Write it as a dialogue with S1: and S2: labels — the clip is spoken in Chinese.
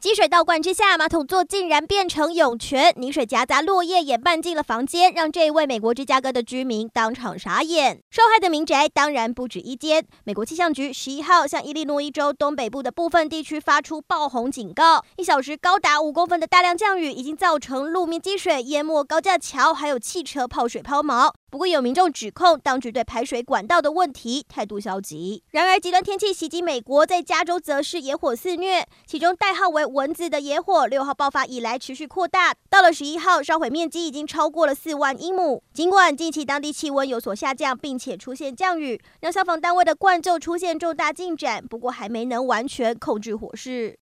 S1: 积水倒灌之下，马桶座竟然变成涌泉，泥水夹杂落叶也漫进了房间，让这位美国芝加哥的居民当场傻眼。受害的民宅当然不止一间。美国气象局十一号向伊利诺伊州东北部的部分地区发出暴洪警告，一小时高达五公分的大量降雨已经造成路面积水淹没高架桥，还有汽车泡水抛锚。不过有民众指控当局对排水管道的问题态度消极。然而极端天气袭击美国，在加州则是野火肆虐，其中代号为“蚊子”的野火六号爆发以来持续扩大，到了十一号烧毁面积已经超过了四万英亩。尽管近期当地气温有所下降，并且出现降雨，让消防单位的灌救出现重大进展，不过还没能完全控制火势。